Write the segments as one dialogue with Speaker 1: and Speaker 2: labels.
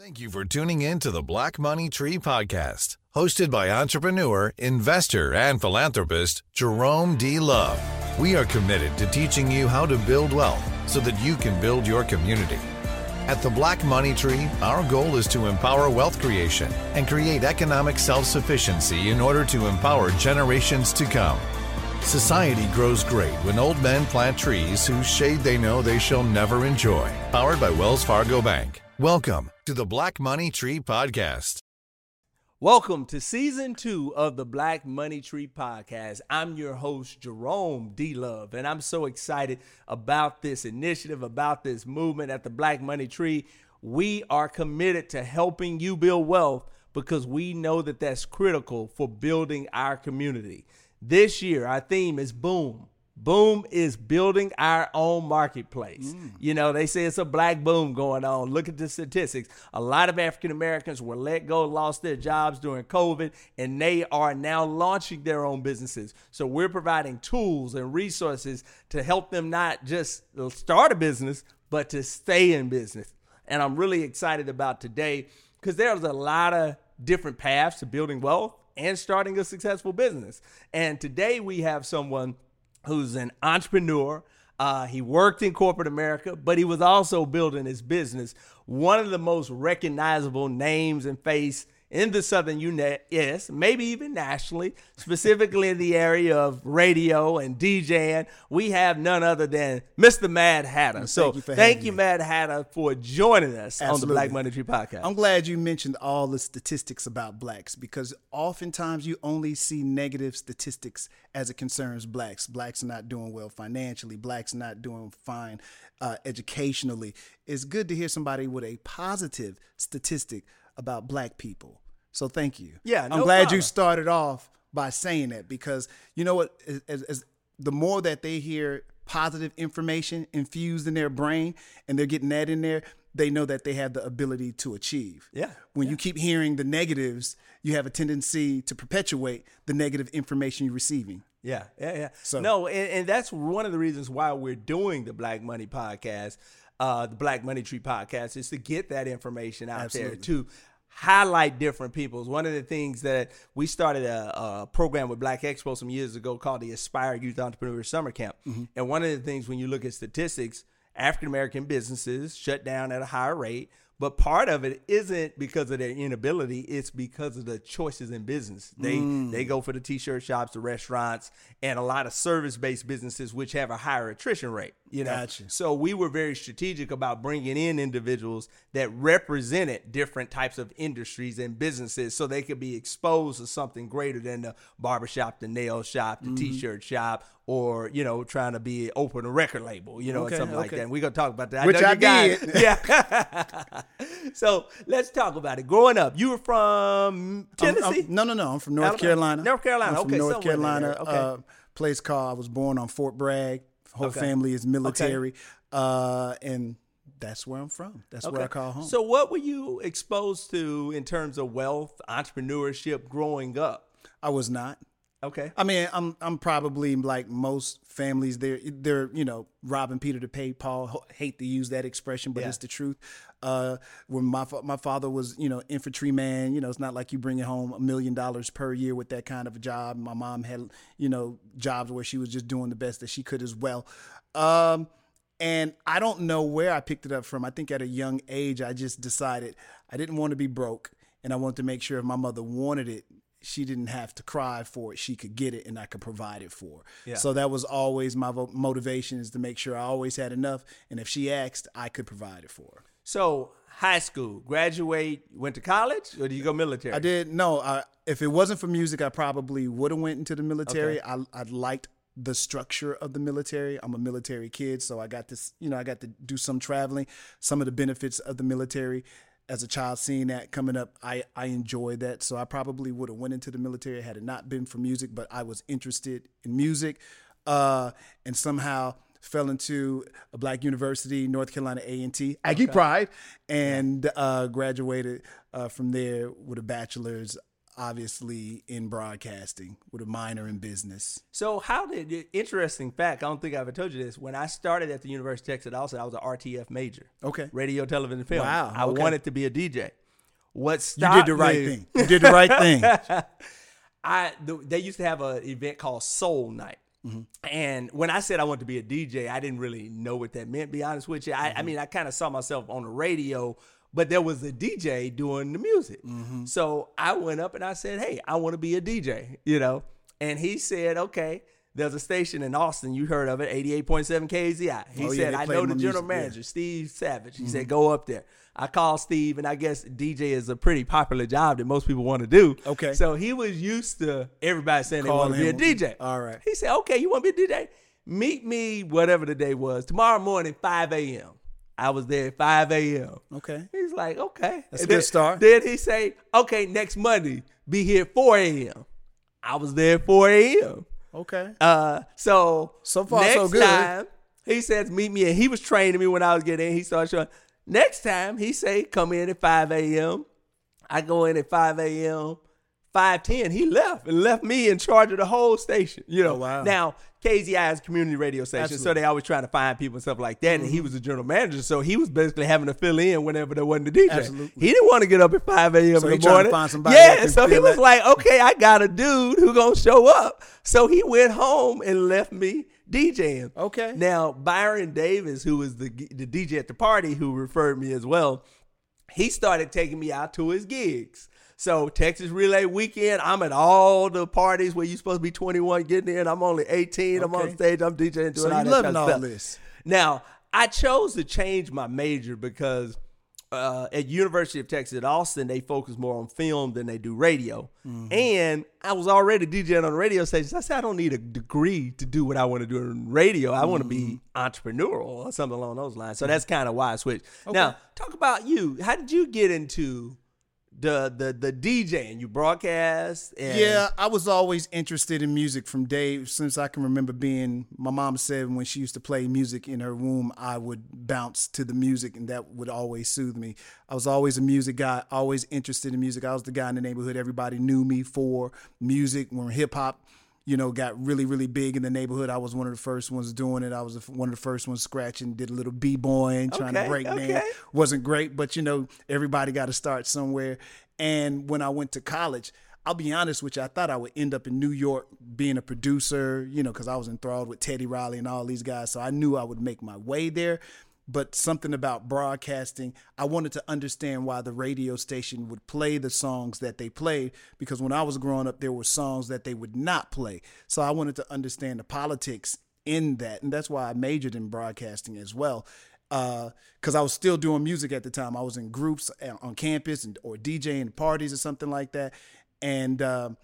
Speaker 1: Thank you for tuning in to the Black Money Tree Podcast, hosted by entrepreneur, investor, and philanthropist Jerome D. Love. We are committed to teaching you how to build wealth so that you can build your community. At the Black Money Tree, our goal is to empower wealth creation and create economic self sufficiency in order to empower generations to come. Society grows great when old men plant trees whose shade they know they shall never enjoy. Powered by Wells Fargo Bank. Welcome to the Black Money Tree Podcast.
Speaker 2: Welcome to season two of the Black Money Tree Podcast. I'm your host, Jerome D. Love, and I'm so excited about this initiative, about this movement at the Black Money Tree. We are committed to helping you build wealth because we know that that's critical for building our community. This year, our theme is Boom Boom is building our own marketplace. Mm. You know, they say it's a black boom going on. Look at the statistics. A lot of African Americans were let go, lost their jobs during COVID, and they are now launching their own businesses. So we're providing tools and resources to help them not just start a business, but to stay in business. And I'm really excited about today because there's a lot of different paths to building wealth and starting a successful business. And today we have someone who's an entrepreneur. Uh, he worked in corporate America, but he was also building his business. One of the most recognizable names and face in the Southern U.S., maybe even nationally, specifically in the area of radio and DJing, we have none other than Mr. MaddHatta. so thank you, thank you MaddHatta, for joining us Absolutely. on the Black Money Tree podcast.
Speaker 3: I'm glad you mentioned all the statistics about blacks because oftentimes you only see negative statistics as it concerns blacks. Blacks are not doing well financially. Blacks are not doing fine uh, educationally. It's good to hear somebody with a positive statistic about black people. So thank you.
Speaker 2: Yeah,
Speaker 3: no I'm glad problem. you started off by saying that because you know what? As, as, the more that they hear positive information infused in their brain and they're getting that in there, they know that they have the ability to achieve.
Speaker 2: Yeah.
Speaker 3: When
Speaker 2: yeah.
Speaker 3: you keep hearing the negatives, you have a tendency to perpetuate the negative information you're receiving.
Speaker 2: Yeah, yeah, yeah. So no, and, and that's one of the reasons why we're doing the Black Money podcast uh, the Black Money Tree podcast is to get that information out Absolutely. there to highlight different peoples. One of the things that we started a, a, program with Black Expo some years ago called the Aspire Youth Entrepreneur Summer Camp. Mm-hmm. And one of the things when you look at statistics, African American businesses shut down at a higher rate. But part of it isn't because of their inability; it's because of the choices in business. They mm. they go for the t-shirt shops, the restaurants, and a lot of service-based businesses, which have a higher attrition rate. You know, gotcha. so we were very strategic about bringing in individuals that represented different types of industries and businesses, so they could be exposed to something greater than the barbershop, the nail shop, the mm-hmm. t-shirt shop, or you know trying to be open a record label, you know, okay, something okay. like that. And we're gonna talk about that.
Speaker 3: Which I, I did.
Speaker 2: Yeah. so let's talk about it. Growing up, you were from Tennessee?
Speaker 3: I'm, I'm, no, no, no. I'm from North Alabama. Carolina.
Speaker 2: North Carolina.
Speaker 3: I'm from
Speaker 2: okay.
Speaker 3: North Carolina. Okay. Uh, place called. I was born on Fort Bragg. Whole family is military, uh, and that's where I'm from. That's okay. where I call home.
Speaker 2: So, what were you exposed to in terms of wealth, entrepreneurship growing up?
Speaker 3: I was not.
Speaker 2: Okay.
Speaker 3: I mean, I'm I'm probably like most families. They're they're you know robbing Peter to pay Paul. Hate to use that expression, but yeah. it's the truth. Uh, when my my father was you know infantryman, you know it's not like you bringing home a million dollars per year with that kind of a job. My mom had you know jobs where she was just doing the best that she could as well. Um, and I don't know where I picked it up from. I think at a young age, I just decided I didn't want to be broke, and I wanted to make sure if my mother wanted it, she didn't have to cry for it. She could get it and I could provide it for her. Yeah. So that was always my motivation is to make sure I always had enough. And if she asked, I could provide it for her.
Speaker 2: So high school, graduate, went to college or did you go military?
Speaker 3: I did. No, I, if it wasn't for music, I probably would have went into the military. Okay. I, I liked the structure of the military. I'm a military kid, so I got this, you know, I got to do some traveling, some of the benefits of the military as a child seeing that coming up i i enjoyed that. So i probably would have went into the military had it not been for music but i was interested in music uh, and somehow fell into a black university north carolina a&t aggie okay. pride. And uh, graduated uh, from there with a bachelor's obviously in broadcasting with a minor in business.
Speaker 2: So how did interesting fact? I don't think I ever told you this. When I started at the University of Texas, also I was an RTF major.
Speaker 3: Okay.
Speaker 2: Radio, television, film.
Speaker 3: Wow,
Speaker 2: I
Speaker 3: okay.
Speaker 2: wanted to be a DJ. What
Speaker 3: You did the right
Speaker 2: me-
Speaker 3: thing. You did the right thing.
Speaker 2: I the, they used to have an event called Soul Night.
Speaker 3: Mm-hmm.
Speaker 2: And when I said I wanted to be a DJ, I didn't really know what that meant. Be honest with you, I,
Speaker 3: Mm-hmm.
Speaker 2: I mean, I kind of saw myself on the radio, but there was a DJ doing the music.
Speaker 3: Mm-hmm.
Speaker 2: So I went up and I said, "Hey, I want to be a DJ," you know. And he said, "Okay." There's a station in Austin, you heard of it, 88.7 KAZI. He
Speaker 3: Oh, yeah,
Speaker 2: said, I know the general
Speaker 3: music, yeah. Mm-hmm.
Speaker 2: manager, Steve Savage. He said, go up there. I called Steve, and I guess DJ is a pretty popular job that most people want to do.
Speaker 3: Okay.
Speaker 2: So he was used to everybody saying they want to be a. DJ.
Speaker 3: All right.
Speaker 2: He said, okay, you want to be a DJ? Meet me, whatever the day was, tomorrow morning, 5 a.m. I was there at 5 a.m.
Speaker 3: Okay.
Speaker 2: He's like, okay.
Speaker 3: That's a
Speaker 2: And
Speaker 3: good
Speaker 2: then-
Speaker 3: start.
Speaker 2: Then he say, okay, next Monday, be here at 4 a.m. I was there at 4 a.m.
Speaker 3: Okay.
Speaker 2: Uh, so
Speaker 3: So far,
Speaker 2: next
Speaker 3: so good.
Speaker 2: Time, he says meet me, and he was training me when I was getting in. He started showing. Next time, he say come in at five a.m. I go in at five a.m. Five ten, he left and left me in charge of the whole station. You know,
Speaker 3: Oh, wow.
Speaker 2: now KAZI is a community radio station, so they always trying to find people and stuff like that. And he mm-hmm. was a general manager, so he was basically having to fill in whenever there wasn't a DJ.
Speaker 3: Absolutely.
Speaker 2: He didn't want to get up at five a.m.
Speaker 3: So
Speaker 2: in
Speaker 3: he
Speaker 2: the morning.
Speaker 3: find somebody
Speaker 2: yeah, so he was
Speaker 3: that-
Speaker 2: like, okay, I got a dude who gonna show up. So he went home and left me DJing.
Speaker 3: Okay.
Speaker 2: Now Byron Davis, who was the the DJ at the party, who referred me as well, he started taking me out to his gigs. So Texas Relay Weekend, I'm at all the parties where you're supposed to be 21 getting in. I'm only 18. I'm on stage. I'm DJing. Doing
Speaker 3: So
Speaker 2: all that
Speaker 3: loving all
Speaker 2: stuff.
Speaker 3: this.
Speaker 2: Now, I chose to change my major because uh, at University of Texas at Austin, they focus more on film than they do radio.
Speaker 3: Mm-hmm.
Speaker 2: And I was already DJing on the radio stations. I said, I don't need a degree to do what I want to do in radio. I want to be
Speaker 3: Mm-hmm.
Speaker 2: entrepreneurial or something along those lines. So that's kind of why I switched. Now, talk about you. How did you get into the the the DJing? You broadcast and
Speaker 3: Yeah, I was always interested in music from day since I can remember being. My mom said when she used to play music in her room, I would bounce to the music, and that would always soothe me. I was always a music guy, always interested in music. I was the guy in the neighborhood everybody knew me for music. When hip hop, you know, got really really big in the neighborhood, I was one of the first ones doing it. I was one of the first ones scratching, did a little b boying, trying to break
Speaker 2: okay.
Speaker 3: dance wasn't great, but you know, everybody got to start somewhere. And when I went to college, I'll be honest with you, I thought I would end up in New York being a producer, you know, because I was enthralled with Teddy Riley and all these guys. So I knew I would make my way there. But something about broadcasting, I wanted to understand why the radio station would play the songs that they played. Because when I was growing up, there were songs that they would not play. So I wanted to understand the politics in that. And that's why I majored in broadcasting as well because I was still doing music at the time. I was in groups uh, on campus and or DJing parties or something like that, and um,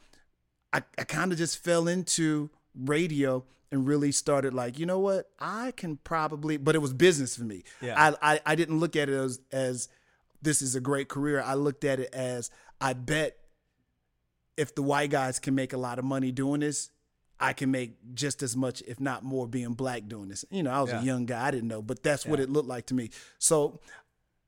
Speaker 3: I, I kind of just fell into radio and really started like, you know what, I can probably, but it was business for me.
Speaker 2: Yeah.
Speaker 3: I, I I didn't look at it as as this is a great career. I looked at it as I bet if the white guys can make a lot of money doing this, I can make just as much, if not more, being black doing this. You know, I was
Speaker 2: Yeah.
Speaker 3: a young guy, I didn't know, but that's what it looked like to me. So,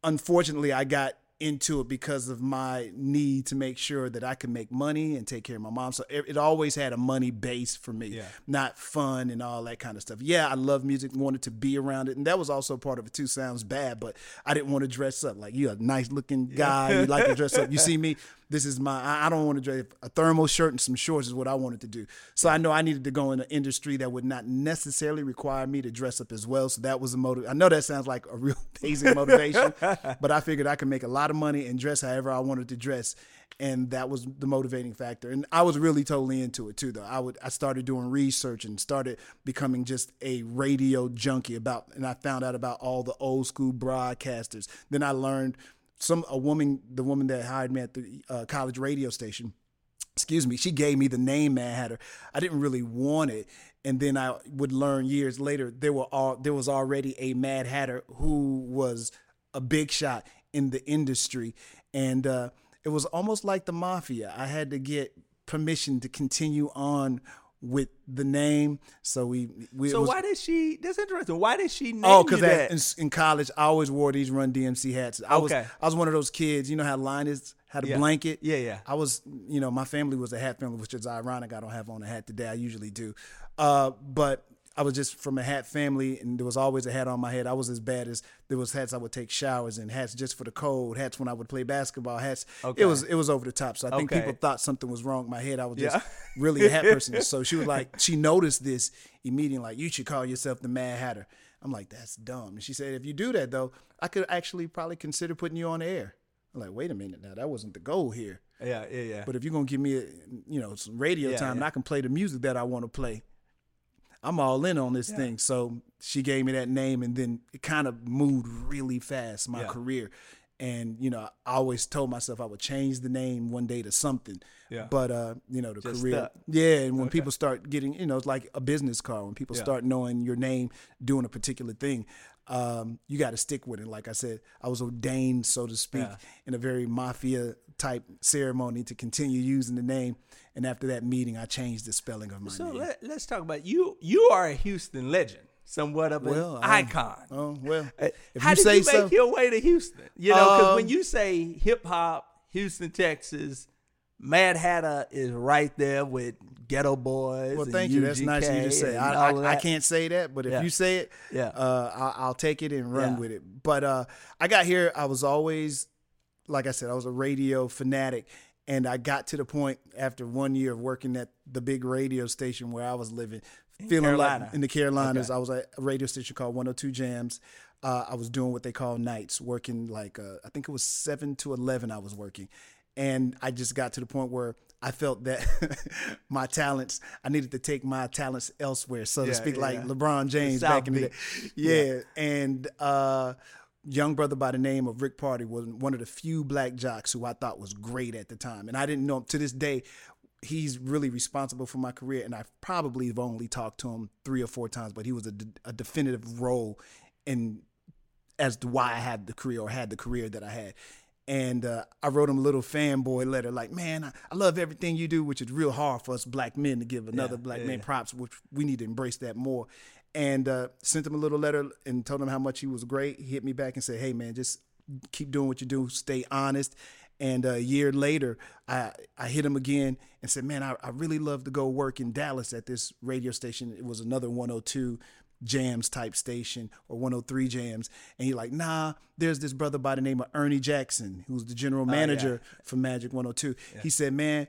Speaker 3: unfortunately, I got into it because of my need to make sure that I could make money and take care of my mom. So it, it always had a money base for me,
Speaker 2: Yeah.
Speaker 3: not fun and all that kind of stuff. Yeah, I love music, wanted to be around it, and that was also part of it too. Sounds bad, but I didn't want to dress up like you're a nice looking guy. You like to dress up. You see me. This is my. I I don't want to dress a thermal shirt and some shorts is what I wanted to do. So I know I needed to go in an industry that would not necessarily require me to dress up as well. So that was a motive. I know that sounds like a real basic motivation, but I figured I could make a lot of money and dress however I wanted to dress, and that was the motivating factor. And I was really totally into it too. Though I would, I started doing research and started becoming just a radio junkie about, and I found out about all the old school broadcasters. Then I learned some a woman, the woman that hired me at the uh, college radio station excuse me, she gave me the name Mad Hatter. I didn't really want it. And then I would learn years later there were all there was already a Mad Hatter who was a big shot in the industry. And uh, it was almost like the mafia. I had to get permission to continue on with the name. So we we
Speaker 2: So
Speaker 3: was,
Speaker 2: why did she? That's interesting. Why did she name
Speaker 3: Oh, because in, in college I always wore these Run DMC hats. I was I was one of those kids. You know how Linus had a
Speaker 2: Yeah.
Speaker 3: blanket.
Speaker 2: Yeah, yeah.
Speaker 3: I was, you know, my family was a hat family, which is ironic. I don't have on a hat today. I usually do. Uh, but I was just from a hat family, and there was always a hat on my head. I was as bad as there was hats I would take showers in, hats just for the cold, hats when I would play basketball, hats.
Speaker 2: Okay.
Speaker 3: It was it was over the top. So I think
Speaker 2: Okay.
Speaker 3: people thought something was wrong with my head. I was just
Speaker 2: Yeah.
Speaker 3: really a hat person. So she was like, she noticed this immediately, like, you should call yourself the Mad Hatter. I'm like, that's dumb. And she said, if you do that though, I could actually probably consider putting you on air. I'm like, wait a minute now, that wasn't the goal here.
Speaker 2: Yeah, yeah, yeah.
Speaker 3: But if you're gonna give me, a, you know, some radio
Speaker 2: Yeah,
Speaker 3: time and. I can play the music that I want to play, I'm all in on this thing. So she gave me that name, and then it kind of moved really fast my
Speaker 2: Yeah.
Speaker 3: career. And you know, I always told myself I would change the name one day to something.
Speaker 2: Yeah.
Speaker 3: But uh, you know, the
Speaker 2: Just
Speaker 3: career.
Speaker 2: stuck.
Speaker 3: Yeah, and when people start getting, you know, it's like a business card. When people
Speaker 2: Yeah.
Speaker 3: start knowing your name, doing a particular thing, um, you got to stick with it. Like I said, I was ordained, so to speak,
Speaker 2: Yeah.
Speaker 3: in a very mafia type ceremony to continue using the name. And after that meeting, I changed the spelling of my
Speaker 2: So
Speaker 3: name.
Speaker 2: let, let's talk about you. You are a Houston legend, somewhat of an
Speaker 3: Well, I-
Speaker 2: icon.
Speaker 3: oh well,
Speaker 2: Uh,
Speaker 3: if
Speaker 2: How
Speaker 3: you
Speaker 2: did you make
Speaker 3: so.
Speaker 2: your way to Houston? You know, because when
Speaker 3: Um,
Speaker 2: you say hip hop, Houston, Texas, MaddHatta is right there with Geto Boys.
Speaker 3: Well, thank you. That's nice of you to say. I, I, I can't say that, but if
Speaker 2: Yeah.
Speaker 3: you say it,
Speaker 2: Yeah.
Speaker 3: uh, I, I'll take it and run
Speaker 2: Yeah.
Speaker 3: with it. But uh, I got here. I was always, like I said, I was a radio fanatic, and I got to the point after one year of working at the big radio station where I was living, feeling
Speaker 2: Carolina.
Speaker 3: like in the Carolinas.
Speaker 2: Okay.
Speaker 3: I was at a radio station called 102 Jams. Uh, I was doing what they call nights, working like uh, I think it was seven to eleven. I was working, and I just got to the point where I felt that my talents, I needed to take my talents elsewhere, so to speak,
Speaker 2: yeah,
Speaker 3: like
Speaker 2: yeah.
Speaker 3: LeBron James back in the day.
Speaker 2: Beach.
Speaker 3: Yeah, and uh, young brother by the name of Rick Party was one of the few black jocks who I thought was great at the time, and I didn't know him to this day. He's really responsible for my career, and I probably have only talked to him three or four times, but he was a, de- a definitive role in as to why I had the career or had the career that I had. And uh, I wrote him a little fanboy letter, like, "Man, I, I love everything you do," which is real hard for us black men to give another
Speaker 2: Yeah,
Speaker 3: black
Speaker 2: yeah,
Speaker 3: man
Speaker 2: yeah.
Speaker 3: props, which we need to embrace that more. And uh, sent him a little letter and told him how much he was great. He hit me back and said, "Hey, man, just keep doing what you do. Stay honest." And uh, a year later, I I hit him again and said, "Man, I, I really love to go work in Dallas at this radio station. It was another 102 jams type station or 103 jams." And he like, "Nah, there's this brother by the name of Ernie Jackson, who's the general manager for Magic 102." He said, "Man."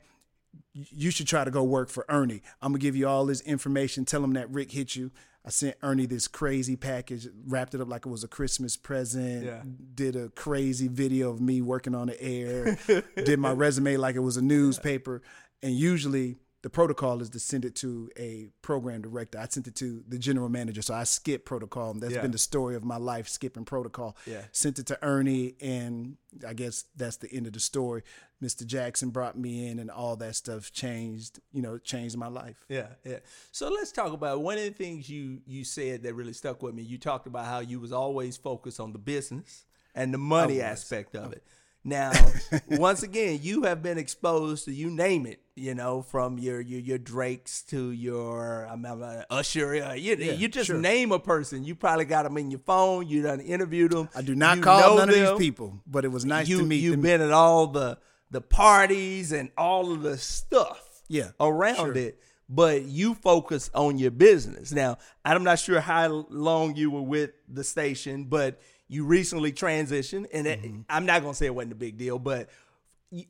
Speaker 3: you should try to go work for Ernie. I'm gonna give you all his information. Tell him that Rick hit you. I sent Ernie this crazy package, wrapped it up like it was a Christmas present.
Speaker 2: Yeah.
Speaker 3: Did a crazy video of me working on the air. did my resume like it was a newspaper. And usually the protocol is to send it to a program director. I sent it to the general manager, so I skipped protocol. That's
Speaker 2: Yeah.
Speaker 3: been the story of my life, skipping protocol.
Speaker 2: Yeah.
Speaker 3: Sent it to Ernie, and I guess that's the end of the story. Mr. Jackson brought me in, and all that stuff changed. You know, changed my life.
Speaker 2: Yeah, yeah. So let's talk about one of the things you you said that really stuck with me. You talked about how you was always focused on the business and the money aspect of oh. it. Now, once again, you have been exposed to you name it. You know, from your your, your Drakes to your I'm, I'm, uh, Usher. Uh, you, you just
Speaker 3: sure.
Speaker 2: name a person. You probably got them in your phone. You done interviewed them.
Speaker 3: I do not
Speaker 2: You
Speaker 3: call none of these people, but it was nice
Speaker 2: you
Speaker 3: to meet
Speaker 2: you've
Speaker 3: them.
Speaker 2: been at all the the parties and all of the stuff
Speaker 3: Yeah,
Speaker 2: around
Speaker 3: sure.
Speaker 2: it but you focus on your business now i'm not sure how long you were with the station but you recently transitioned and it-
Speaker 3: Mm-hmm.
Speaker 2: i'm not gonna say it wasn't a big deal but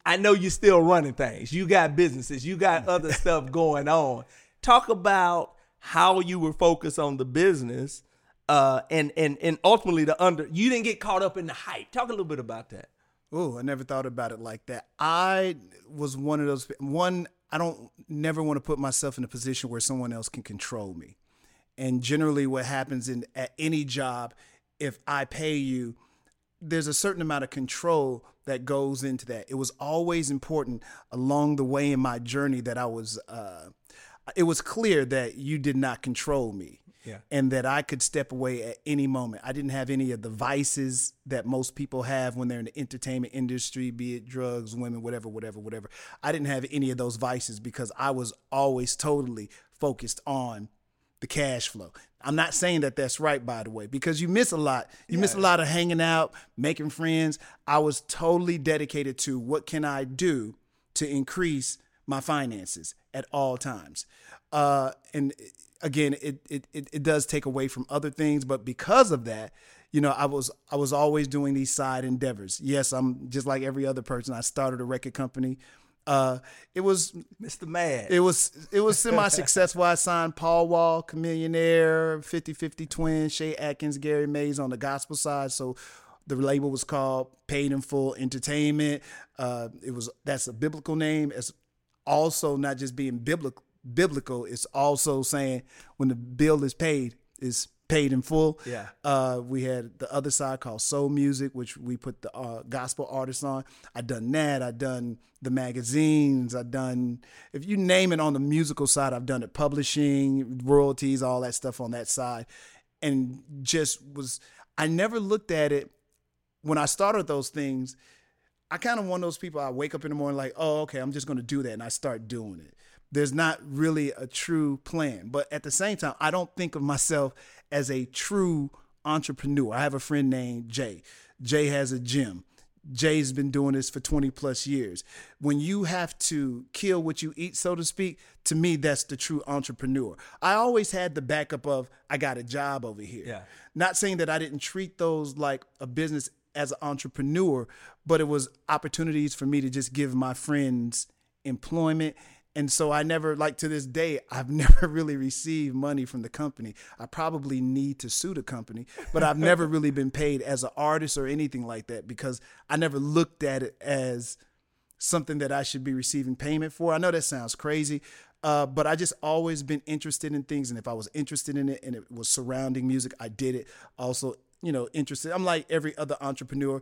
Speaker 2: I know you're still running things. You got businesses. You got other stuff going on. Talk about how you were focused on the business, uh, and and and ultimately the under. You didn't get caught up in the hype. Talk a little bit about that.
Speaker 3: Oh, I never thought about it like that. I was one of those one I don't never want to put myself in a position where someone else can control me. And generally what happens in at any job if I pay you there's a certain amount of control that goes into that. It was always important along the way in my journey that I was uh it was clear that you did not control me.
Speaker 2: Yeah.
Speaker 3: And that I could step away at any moment. I didn't have any of the vices that most people have when they're in the entertainment industry, be it drugs, women, whatever, whatever, whatever. I didn't have any of those vices because I was always totally focused on the cash flow. I'm not saying that that's right, by the way, because you miss a lot. You yeah. miss a lot of hanging out, making friends. I was totally dedicated to what can I do to increase my finances at all times. Uh, and again, it, it it it does take away from other things, but because of that, you know, I was I was always doing these side endeavors. Yes, I'm just like every other person. I started a record company. Uh, it was
Speaker 2: Mr. Mad.
Speaker 3: It was it was semi successful. I signed Paul Wall, Chamillionaire, 50-50 Twins, Shay Atkins, Gary Mays on the gospel side. So the label was called Paid in Full Entertainment. Uh, it was that's a biblical name. It's also not just being biblical. Biblical. It's also saying when the bill is paid, is paid in full.
Speaker 2: Yeah.
Speaker 3: Uh, we had the other side called Soul Music, which we put the uh, gospel artists on. I done that. I done the magazines. I done if you name it on the musical side, I've done it. Publishing, royalties, all that stuff on that side, and just was. I never looked at it when I started those things. I kind of one of those people. I wake up in the morning like, oh, okay, I'm just going to do that, and I start doing it there's not really a true plan. But at the same time, I don't think of myself as a true entrepreneur. I have a friend named Jay. Jay has a gym. Jay's been doing this for 20 plus years. When you have to kill what you eat, so to speak, to me, that's the true entrepreneur. I always had the backup of, I got a job over here.
Speaker 2: Yeah.
Speaker 3: Not saying that I didn't treat those like a business as an entrepreneur, but it was opportunities for me to just give my friends employment and so I never, like to this day, I've never really received money from the company. I probably need to sue the company, but I've never really been paid as an artist or anything like that because I never looked at it as something that I should be receiving payment for. I know that sounds crazy, uh, but I just always been interested in things, and if I was interested in it and it was surrounding music, I did it. Also, you know, interested. I'm like every other entrepreneur.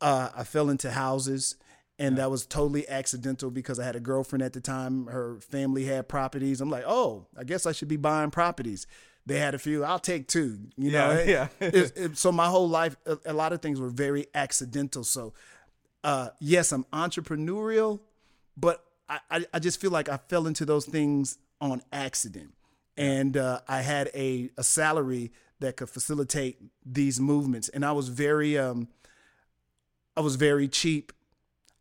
Speaker 3: Uh, I fell into houses and yeah. that was totally accidental because I had a girlfriend at the time. Her family had properties. I'm like, oh, I guess I should be buying properties. They had a few. I'll take two. You
Speaker 2: yeah,
Speaker 3: know,
Speaker 2: yeah.
Speaker 3: it, it, so my whole life, a, a, lot of things were very accidental. So, uh, yes, I'm entrepreneurial, but I, I, I, just feel like I fell into those things on accident, and uh, I had a a salary that could facilitate these movements, and I was very um, I was very cheap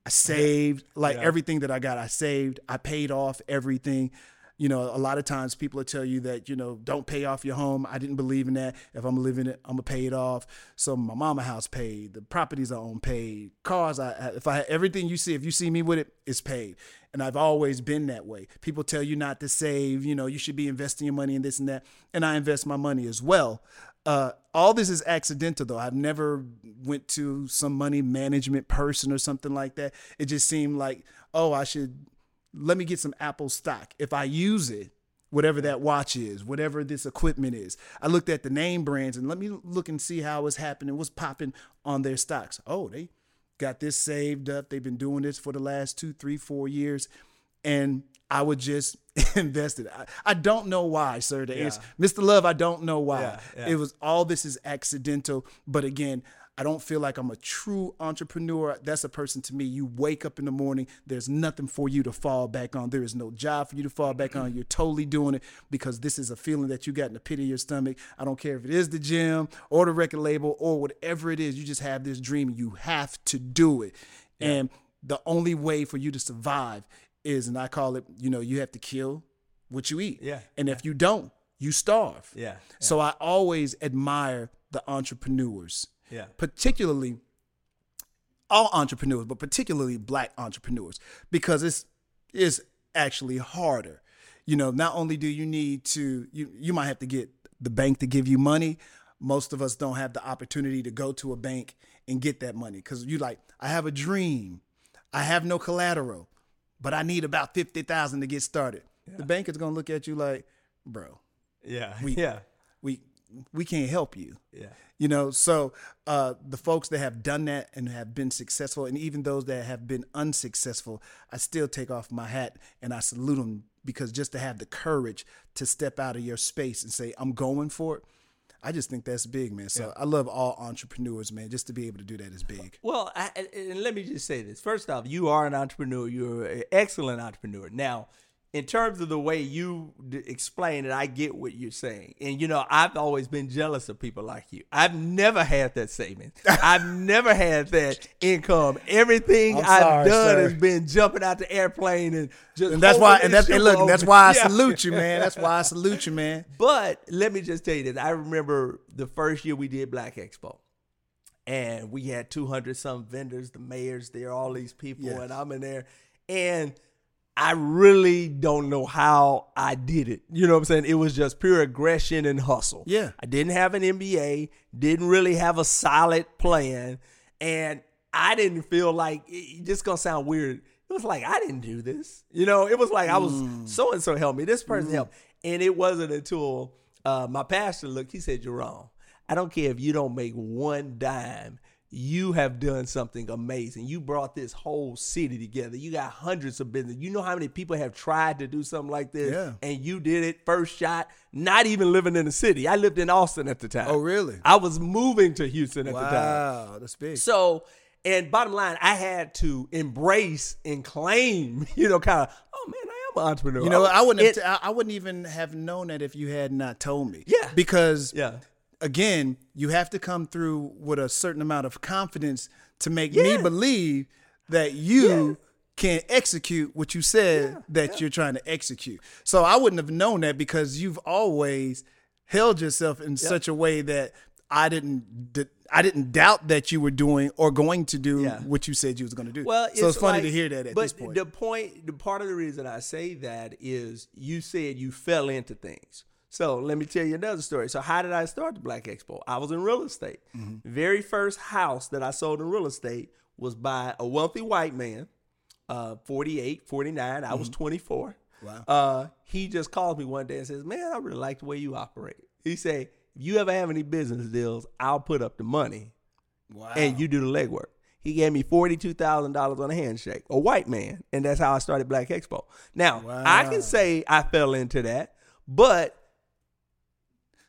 Speaker 3: I saved like yeah. everything that I got. I saved. I paid off everything. You know, a lot of times people will tell you that you know don't pay off your home. I didn't believe in that. If I'm living it, I'm gonna pay it off. So my mama house paid. The properties I own paid. Cars, I if I everything you see, if you see me with it, it's paid. And I've always been that way. People tell you not to save. You know, you should be investing your money in this and that, and I invest my money as well. Uh, all this is accidental though. I've never went to some money management person or something like that. It just seemed like, oh, I should let me get some Apple stock. If I use it, whatever that watch is, whatever this equipment is. I looked at the name brands and let me look and see how it's happening, what's popping on their stocks. Oh, they got this saved up. They've been doing this for the last two, three, four years. And I would just invest it. I, I don't know why, sir. The yeah. answer, Mr. Love, I don't know why. Yeah, yeah. It was all this is accidental. But again, I don't feel like I'm a true entrepreneur. That's a person to me. You wake up in the morning, there's nothing for you to fall back on. There is no job for you to fall back on. Mm-hmm. You're totally doing it because this is a feeling that you got in the pit of your stomach. I don't care if it is the gym or the record label or whatever it is. You just have this dream. You have to do it. And the only way for you to survive is, and I call it, you know, you have to kill what you eat.
Speaker 2: Yeah.
Speaker 3: And if you don't, you starve.
Speaker 2: Yeah. yeah.
Speaker 3: So I always admire the entrepreneurs.
Speaker 2: Yeah.
Speaker 3: Particularly all entrepreneurs, but particularly black entrepreneurs, because it's is actually harder. You know, not only do you need to you you might have to get the bank to give you money. Most of us don't have the opportunity to go to a bank and get that money because you like, I have a dream. I have no collateral but I need about fifty thousand to get started. Yeah. The bank is gonna look at you like, bro.
Speaker 2: Yeah.
Speaker 3: We,
Speaker 2: yeah.
Speaker 3: We we can't help you.
Speaker 2: Yeah.
Speaker 3: You know, so uh, the folks that have done that and have been successful, and even those that have been unsuccessful, I still take off my hat and I salute them because just to have the courage to step out of your space and say, I'm going for it, I just think that's big, man. So yeah. I love all entrepreneurs, man. Just to be able to do that is big.
Speaker 2: Well, I, and let me just say this. First off, you are an entrepreneur. You're an excellent entrepreneur. Now, in terms of the way you d- explain it, I get what you're saying. And you know, I've always been jealous of people like you. I've never had that savings. I've never had that income. Everything I've
Speaker 3: sorry,
Speaker 2: done
Speaker 3: sir.
Speaker 2: has been jumping out the airplane and just
Speaker 3: And that's why, and that's, and look, that's why I
Speaker 2: Yeah.
Speaker 3: salute you, man. That's why I salute you, man.
Speaker 2: But let me just tell you this. I remember the first year we did Black Expo. And we had 200 some vendors, the mayors there, all these people,
Speaker 3: Yes.
Speaker 2: and I'm in there. And I really don't know how I did it. You know what I'm saying? It was just pure aggression and hustle.
Speaker 3: Yeah.
Speaker 2: I didn't have an MBA, didn't really have a solid plan. And I didn't feel like just gonna sound weird. It was like I didn't do this. You know, it was like I was so and so helped me. This person helped. And it wasn't until uh, my pastor looked, he said, Jerome, I don't care if you don't make one dime. You have done something amazing. You brought this whole city together. You got hundreds of business. You know how many people have tried to do something like this,
Speaker 3: Yeah.
Speaker 2: and you did it first shot. Not even living in the city. I lived in Austin at the time.
Speaker 3: Oh, really?
Speaker 2: I was moving to Houston at the time.
Speaker 3: Wow, that's big.
Speaker 2: So, and bottom line, I had to embrace and claim, you know, kind of, oh man, I am an entrepreneur.
Speaker 3: You know, I wouldn't have
Speaker 2: It-
Speaker 3: t- I I wouldn't even have known that if you had not told me.
Speaker 2: Yeah.
Speaker 3: Because
Speaker 2: Yeah.
Speaker 3: Again, you have to come through with a certain amount of confidence to make me believe that you can execute what you said that you're trying to execute. So I wouldn't have known that because you've always held yourself in such a way that I didn't I didn't doubt that you were doing or going to do
Speaker 2: Yeah.
Speaker 3: what you said you was going to do.
Speaker 2: Well,
Speaker 3: so it's funny
Speaker 2: like-
Speaker 3: to hear that at this point.
Speaker 2: But the point, the part of the reason I say that is you said you fell into things. So let me tell you another story. So how did I start the Black Expo? I was in real estate.
Speaker 3: Mm-hmm.
Speaker 2: Very first house that I sold in real estate was by a wealthy white man, uh, 48, 49. I was 24.
Speaker 3: Mm-hmm. Wow.
Speaker 2: Uh, he just called me one day and says, "Man, I really like the way you operate." He said, "If you ever have any business deals, I'll put up the money."
Speaker 3: wow.
Speaker 2: and you do the legwork. He gave me forty-two thousand dollars on a handshake, a white man, and that's how I started Black Expo. Now I can say I fell into that, but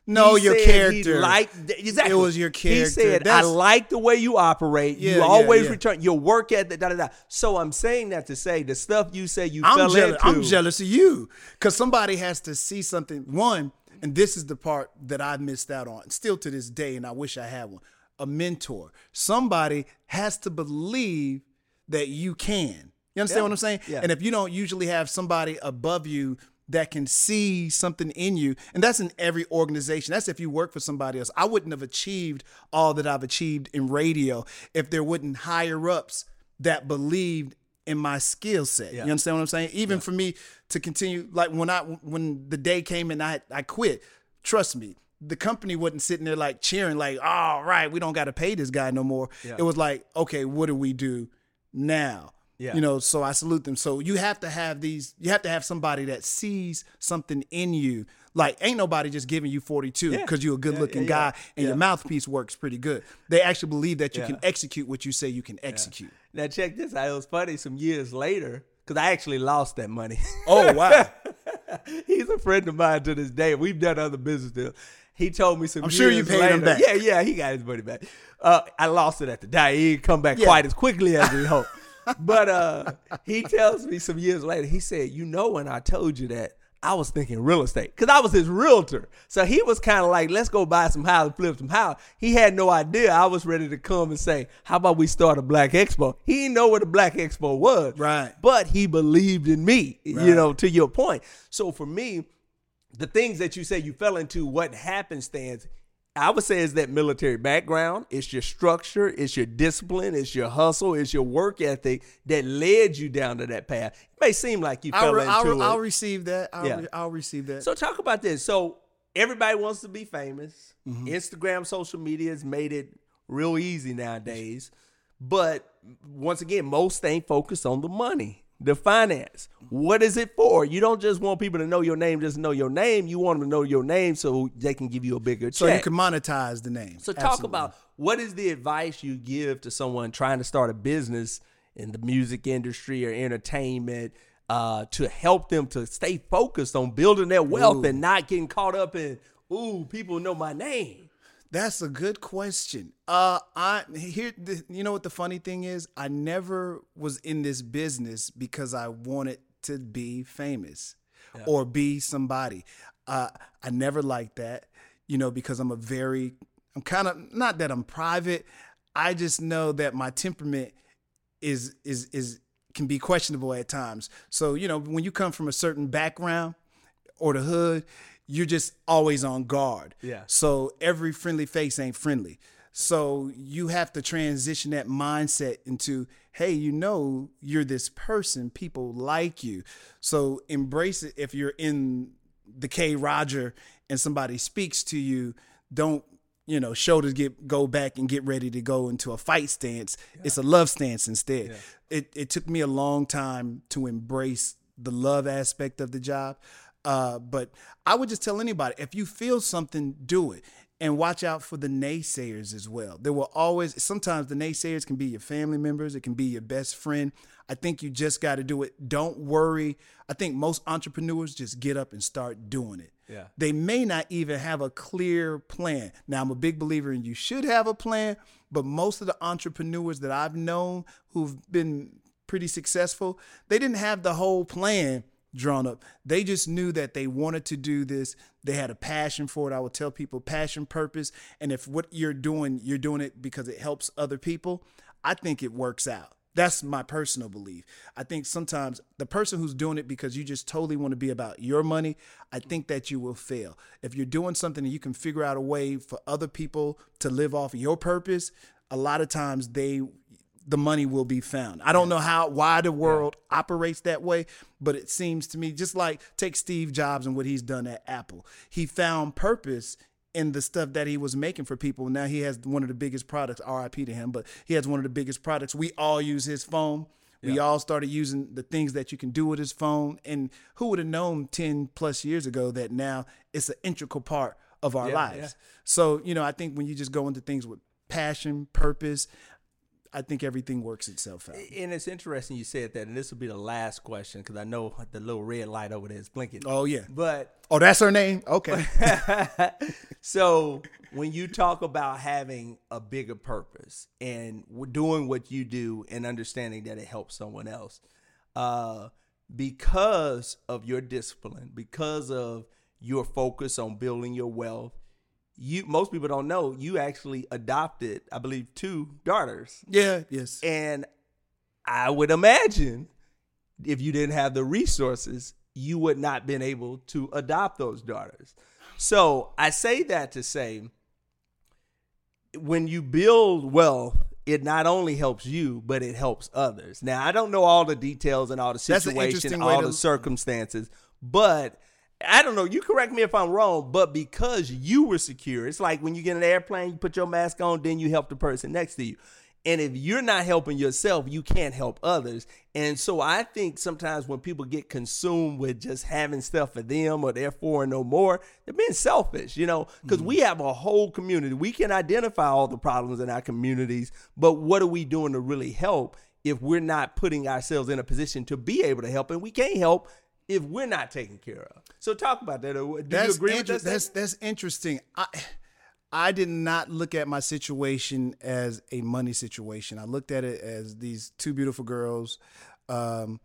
Speaker 3: no,
Speaker 2: he
Speaker 3: your character.
Speaker 2: Liked exactly.
Speaker 3: It was your character.
Speaker 2: He said, "I like the way you operate.
Speaker 3: Yeah,
Speaker 2: you always
Speaker 3: yeah.
Speaker 2: return your work at the Da da da. So I'm saying that to say the stuff you say you
Speaker 3: I'm
Speaker 2: fell
Speaker 3: jealous.
Speaker 2: into.
Speaker 3: I'm jealous of you because somebody has to see something. One, and this is the part that I missed out on, still to this day, and I wish I had one. A mentor. Somebody has to believe that you can. You understand
Speaker 2: Yeah.
Speaker 3: what I'm saying?
Speaker 2: Yeah.
Speaker 3: And if you don't usually have somebody above you that can see something in you, and that's in every organization. That's if you work for somebody else. I wouldn't have achieved all that I've achieved in radio if there wouldn't higher ups that believed in my skill set. You understand what I'm saying? Even for me to continue, like when I when the day came and I I quit, trust me, the company wasn't sitting there like cheering, like, all right, we don't got to pay this guy no more.
Speaker 2: Yeah.
Speaker 3: It was like, okay, what do we do now?
Speaker 2: Yeah.
Speaker 3: You know, so I salute them. So you have to have these, you have to have somebody that sees something in you. Like, ain't nobody just giving you 42
Speaker 2: Yeah.
Speaker 3: because you're a good looking
Speaker 2: Yeah, yeah, yeah.
Speaker 3: guy and
Speaker 2: Yeah.
Speaker 3: your mouthpiece works pretty good. They actually believe that you
Speaker 2: Yeah.
Speaker 3: can execute what you say you can execute.
Speaker 2: Now check this out. It was funny. Some years later, because I actually lost that money.
Speaker 3: Oh, wow.
Speaker 2: He's a friend of mine to this day. We've done other business deals. He told me some.
Speaker 3: I'm sure you paid
Speaker 2: later,
Speaker 3: him back.
Speaker 2: Yeah, yeah, he got his money back. Uh, I lost it at the day. He didn't come back
Speaker 3: Yeah.
Speaker 2: quite as quickly as we hoped. But uh, he tells me some years later. He said, "You know, when I told you that, I was thinking real estate because I was his realtor. So he was kind of like, let's go buy some houses, flip some house. He had no idea I was ready to come and say, how about we start a Black Expo? He didn't know what a Black Expo was,
Speaker 3: Right.
Speaker 2: But he believed in me. You know, to your point. So for me, the things that you say you fell into, what happenstance, I would say is that military background, it's your structure, it's your discipline, it's your hustle, it's your work ethic that led you down to that path. It may seem like you
Speaker 3: I'll,
Speaker 2: fell
Speaker 3: re-
Speaker 2: into
Speaker 3: I'll,
Speaker 2: it.
Speaker 3: I'll receive that. I'll,
Speaker 2: Yeah.
Speaker 3: re- I'll receive that.
Speaker 2: So talk about this. So everybody wants to be famous.
Speaker 3: Mm-hmm.
Speaker 2: Instagram, social media has made it real easy nowadays. But once again, most ain't focused on the money, the finance. What is it for? You don't just want people to know your name, just know your name. You want them to know your name so they can give you a bigger
Speaker 3: so you can monetize the name.
Speaker 2: So talk
Speaker 3: Absolutely.
Speaker 2: about what is the advice you give to someone trying to start a business in the music industry or entertainment uh, to help them to stay focused on building their wealth and not getting caught up in ooh people know my name.
Speaker 3: That's a good question. Uh, I here. You know what the funny thing is? I never was in this business because I wanted to be famous yeah. or be somebody. Uh, I never liked that, you know, because I'm a very, I'm kind of not that I'm private. I just know that my temperament is is is can be questionable at times. So you know, when you come from a certain background or the hood, you're just always on guard.
Speaker 2: Yeah.
Speaker 3: So every friendly face ain't friendly. So you have to transition that mindset into, hey, you know, you're this person. People like you. So embrace it. If you're in the Kroger and somebody speaks to you, don't you know shoulders get go back and get ready to go into a fight stance. Yeah. It's a love stance instead. Yeah. It it took me a long time to embrace the love aspect of the job. Uh, but I would just tell anybody if you feel something, do it. And watch out for the naysayers as well. There will always, sometimes the naysayers can be your family members, it can be your best friend. I think you just got to do it. Don't worry. I think most entrepreneurs just get up and start doing it.
Speaker 2: Yeah.
Speaker 3: They may not even have a clear plan. Now, I'm a big believer in you should have a plan, but most of the entrepreneurs that I've known who've been pretty successful, they didn't have the whole plan drawn up. They just knew that they wanted to do this. They had a passion for it. I would tell people passion, purpose. And if what you're doing, you're doing it because it helps other people, I think it works out. That's my personal belief. I think sometimes the person who's doing it because you just totally want to be about your money, I think that you will fail. If you're doing something and you can figure out a way for other people to live off your purpose, a lot of times they the money will be found. I don't know how why the world yeah. operates that way, but it seems to me just like take Steve Jobs and what he's done at Apple. He found purpose in the stuff that he was making for people. Now he has one of the biggest products, RIP to him, but he has one of the biggest products. We all use his phone. We all started using the things that you can do with his phone. And who would have known 10 plus years ago that now it's an integral part of our yeah, lives? So, you know, I think when you just go into things with passion, purpose, I think everything works itself out.
Speaker 2: And it's interesting you said that, and this will be the last question because I know the little red light over there is blinking.
Speaker 3: Oh yeah,
Speaker 2: but
Speaker 3: oh, that's her name. Okay.
Speaker 2: so when you talk about having a bigger purpose and doing what you do and understanding that it helps someone else, uh, because of your discipline, because of your focus on building your wealth you most people don't know you actually adopted, I believe, two daughters.
Speaker 3: Yeah, yes.
Speaker 2: And I would imagine if you didn't have the resources, you would not been able to adopt those daughters. So I say that to say when you build wealth, it not only helps you, but it helps others. Now I don't know all the details and all the situation, all the circumstances, but I don't know. You correct me if I'm wrong, but because you were secure, it's like when you get an airplane, you put your mask on, then you help the person next to you. And if you're not helping yourself, you can't help others. And so I think sometimes when people get consumed with just having stuff for them or therefore no more, they're being selfish, you know, because mm-hmm. we have a whole community. We can identify all the problems in our communities, but what are we doing to really help if we're not putting ourselves in a position to be able to help? And we can't help if we're not taken care of. So talk about that. Do that's you agree
Speaker 3: inter-
Speaker 2: with that?
Speaker 3: That's that's interesting. I I did not look at my situation as a money situation. I looked at it as these two beautiful girls um,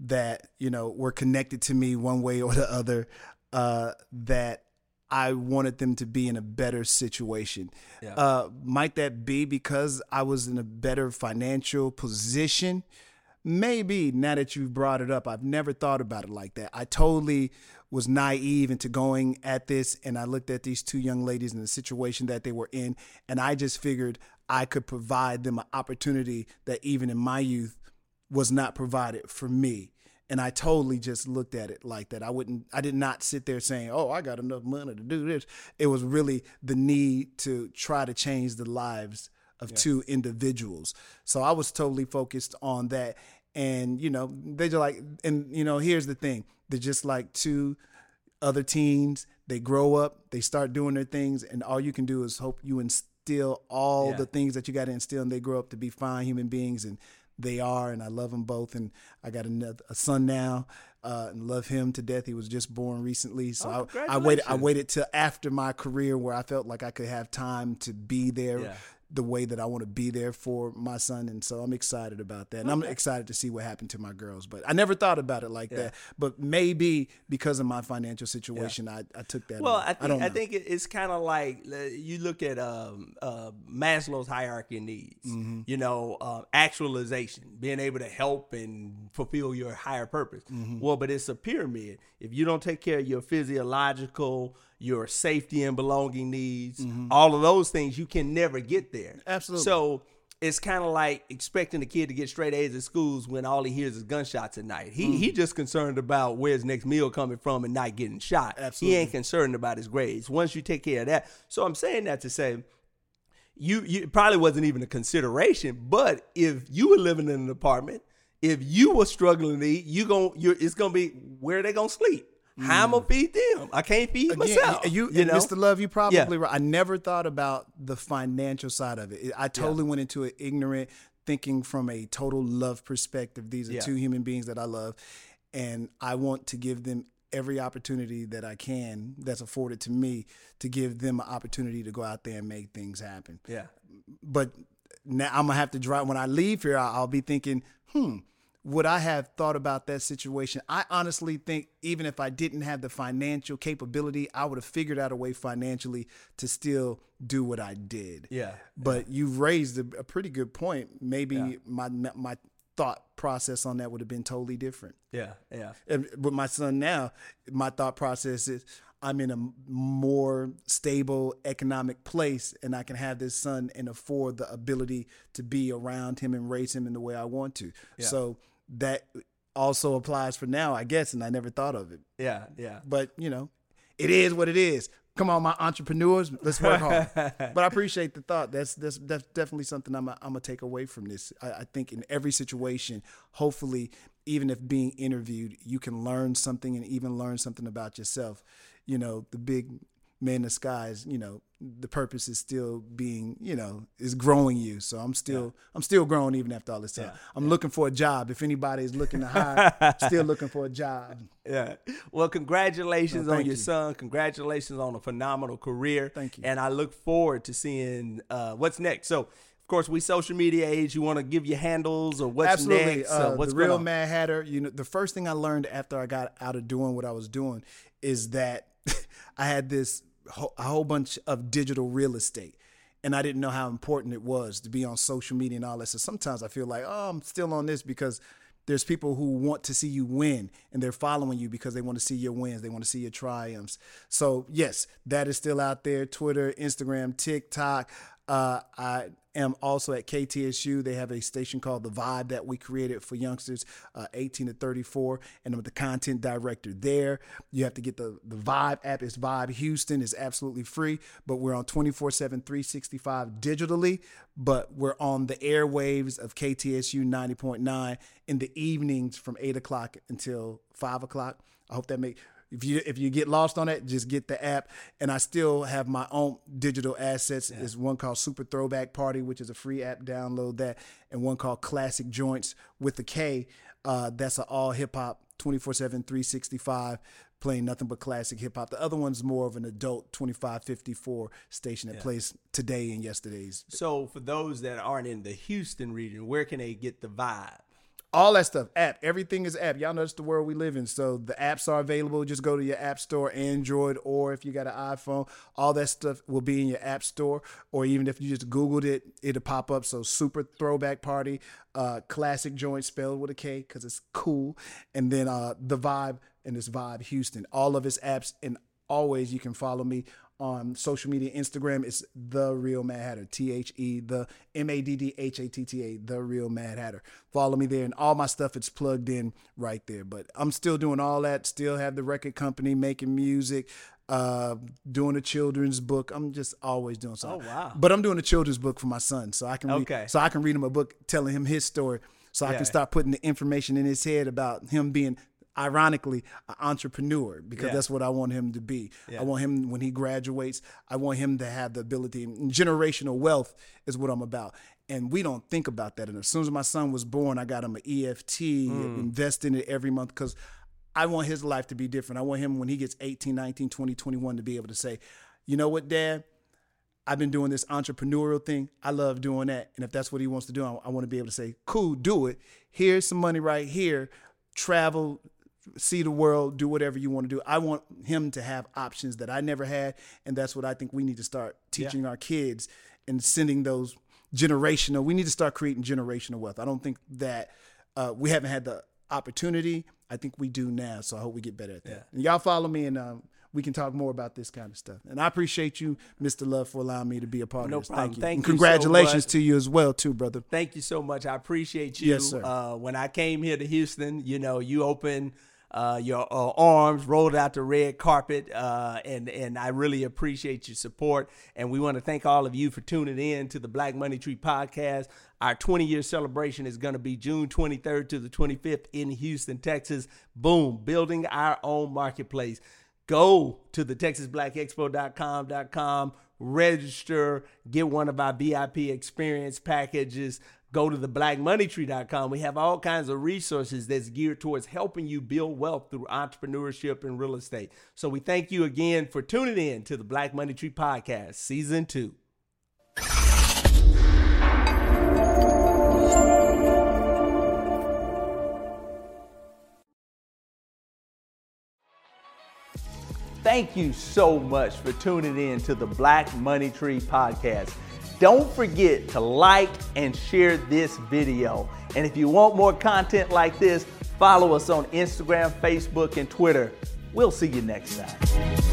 Speaker 3: that you know were connected to me one way or the other. Uh, that I wanted them to be in a better situation. Yeah. Uh, might that be because I was in a better financial position? Maybe now that you've brought it up, I've never thought about it like that. I totally was naive into going at this, and I looked at these two young ladies and the situation that they were in, and I just figured I could provide them an opportunity that even in my youth was not provided for me. And I totally just looked at it like that. I wouldn't, I did not sit there saying, oh, I got enough money to do this. It was really the need to try to change the lives of yeah. two individuals. So I was totally focused on that. And, you know, they're just like, and, you know, here's the thing they're just like two other teens. They grow up, they start doing their things, and all you can do is hope you instill all yeah. the things that you got to instill, and they grow up to be fine human beings. And they are, and I love them both. And I got another, a son now, uh, and love him to death. He was just born recently, so oh, I, I, waited. I waited till after my career where I felt like I could have time to be there. Yeah the way that I want to be there for my son, and so I'm excited about that. And I'm excited to see what happened to my girls. But I never thought about it like
Speaker 2: Yeah.
Speaker 3: that. But maybe because of my financial situation, I, I took that.
Speaker 2: Well. I think
Speaker 3: don't
Speaker 2: I, think it's kind of like you look at um, uh, Maslow's hierarchy of needs.
Speaker 3: Mm-hmm.
Speaker 2: You know, uh, actualization, being able to help and fulfill your higher purpose.
Speaker 3: Mm-hmm.
Speaker 2: Well, but it's a pyramid. If you don't take care of your physiological, your safety and belonging needs, all of those things, you can never get there.
Speaker 3: Mm-hmm. Absolutely.
Speaker 2: So. It's kind of like expecting a kid to get straight A's at schools when all he hears is gunshots at night. He
Speaker 3: Mm.
Speaker 2: he just concerned about where his next meal coming from and not getting shot.
Speaker 3: Absolutely.
Speaker 2: He ain't concerned about his grades. Once you take care of that, so I'm saying that to say, you you probably wasn't even a consideration. But if you were living in an apartment, if you were struggling to eat, you gon' you it's gonna be where they gonna sleep. How I'm gonna feed them? I can't feed
Speaker 3: Again,
Speaker 2: myself.
Speaker 3: you,
Speaker 2: you know,
Speaker 3: Mr. Love, you probably
Speaker 2: Yeah.
Speaker 3: right. I never thought about the financial side of it. I totally went into it ignorant, thinking from a total love perspective. These are
Speaker 2: Yeah.
Speaker 3: two human beings that I love, and I want to give them every opportunity that I can that's afforded to me to give them an opportunity to go out there and make things happen.
Speaker 2: yeah.
Speaker 3: But now I'm gonna have to drive. When I leave here, I'll be thinking, hmm, would I have thought about that situation? I honestly think even if I didn't have the financial capability, I would have figured out a way financially to still do what I did.
Speaker 2: Yeah.
Speaker 3: But you've raised a, a pretty good point. Maybe
Speaker 2: Yeah.
Speaker 3: my my thought process on that would have been totally different.
Speaker 2: Yeah. Yeah.
Speaker 3: And with my son now, my thought process is I'm in a more stable economic place and I can have this son and afford the ability to be around him and raise him in the way I want to. So that also applies for now, I guess, and I never thought of it.
Speaker 2: Yeah. Yeah.
Speaker 3: But, you know, it is what it is. Come on, my entrepreneurs, let's work hard. but I appreciate the thought. That's that's, that's definitely something I'm I'm gonna take away from this. I, I think in every situation, hopefully, even if being interviewed, you can learn something and even learn something about yourself. You know, the big man in the skies. You know, the purpose is still being, you know, is growing you. So I'm still I'm still growing even after all this time. I'm looking for a job. If anybody is looking to hire, still looking for a job.
Speaker 2: Yeah. Well, congratulations
Speaker 3: No,
Speaker 2: on your
Speaker 3: you.
Speaker 2: son. Congratulations on a phenomenal career.
Speaker 3: Thank you.
Speaker 2: And I look forward to seeing uh, what's next. So, of course, we social media age. You want to give your handles or what's
Speaker 3: Absolutely.
Speaker 2: next?
Speaker 3: Uh,
Speaker 2: what's
Speaker 3: the real
Speaker 2: on?
Speaker 3: MaddHatta. You know, the first thing I learned after I got out of doing what I was doing is that I had this a whole bunch of digital real estate. And I didn't know how important it was to be on social media and all that. So sometimes I feel like, oh, I'm still on this because there's people who want to see you win and they're following you because they want to see your wins. They want to see your triumphs. So, yes, that is still out there Twitter, Instagram, TikTok. Uh, I am also at KTSU. They have a station called The Vibe that we created for youngsters uh, 18 to 34, and I'm the content director there. You have to get the, the Vibe app. It's Vibe Houston. It's absolutely free, but we're on 24 7, 365 digitally, but we're on the airwaves of KTSU 90.9 in the evenings from 8 o'clock until 5 o'clock. I hope that make if you if you get lost on it, just get the app. And I still have my own digital assets. There's one called Super Throwback Party, which is a free app. Download that, and one called Classic Joints with the K. Uh, that's an all hip hop, 24 7, 365, playing nothing but classic hip hop. The other one's more of an adult 2554 station that plays today and yesterday's.
Speaker 2: So, for those that aren't in the Houston region, where can they get the vibe?
Speaker 3: All that stuff, app. Everything is app. Y'all know it's the world we live in. So the apps are available. Just go to your app store, Android, or if you got an iPhone, all that stuff will be in your app store. Or even if you just Googled it, it'll pop up. So super throwback party, uh, classic joint spelled with a K because it's cool. And then uh, the vibe and this vibe Houston. All of its apps and always you can follow me on social media instagram it's the real MaddHatta. T-h-e the m-a-d-d-h-a-t-t-a the real MaddHatta. Follow me there and all my stuff it's plugged in right there. But i'm still doing all that still have the record company making music uh doing a children's book. I'm just always doing something.
Speaker 2: Oh, wow.
Speaker 3: but i'm doing a children's book for my son so i can read,
Speaker 2: Okay.
Speaker 3: so i can read him a book telling him his story so i can start putting the information in his head about him being ironically an entrepreneur because
Speaker 2: Yeah.
Speaker 3: that's what I want him to be.
Speaker 2: Yeah.
Speaker 3: I want him when he graduates, I want him to have the ability generational wealth is what I'm about. And we don't think about that. And as soon as my son was born, I got him an EFT, mm. invest in it every month because I want his life to be different. I want him when he gets 18, 19, 20, 21 to be able to say, you know what, dad? I've been doing this entrepreneurial thing. I love doing that. And if that's what he wants to do, I, I want to be able to say, cool, do it. Here's some money right here. Travel, see the world, do whatever you want to do. I want him to have options that I never had. And that's what I think we need to start teaching yeah. our kids and sending those generational. We need to start creating generational wealth. I don't think that uh, we haven't had the opportunity. I think we do now. So I hope we get better at that. Yeah. And y'all follow me and um, we can talk more about this kind of stuff. And I appreciate you, Mr. Love, for allowing me to be a part
Speaker 2: no
Speaker 3: of this.
Speaker 2: Problem.
Speaker 3: Thank you.
Speaker 2: Thank
Speaker 3: and congratulations so to you as well, too, brother.
Speaker 2: Thank you so much. I appreciate you.
Speaker 3: Yes, sir.
Speaker 2: Uh, when I came here to Houston, you know, you opened – uh, your uh, arms, rolled out the red carpet, uh, and and I really appreciate your support. And we want to thank all of you for tuning in to the Black Money Tree podcast. Our 20 year celebration is going to be June 23rd to the 25th in Houston, Texas. Boom, building our own marketplace. Go to the TexasBlackExpo.com.com, register, get one of our VIP experience packages go to the blackmoneytree.com. We have all kinds of resources that's geared towards helping you build wealth through entrepreneurship and real estate. So we thank you again for tuning in to the Black Money Tree Podcast, Season 2. Thank you so much for tuning in to the Black Money Tree Podcast. Don't forget to like and share this video. And if you want more content like this, follow us on Instagram, Facebook, and Twitter. We'll see you next time.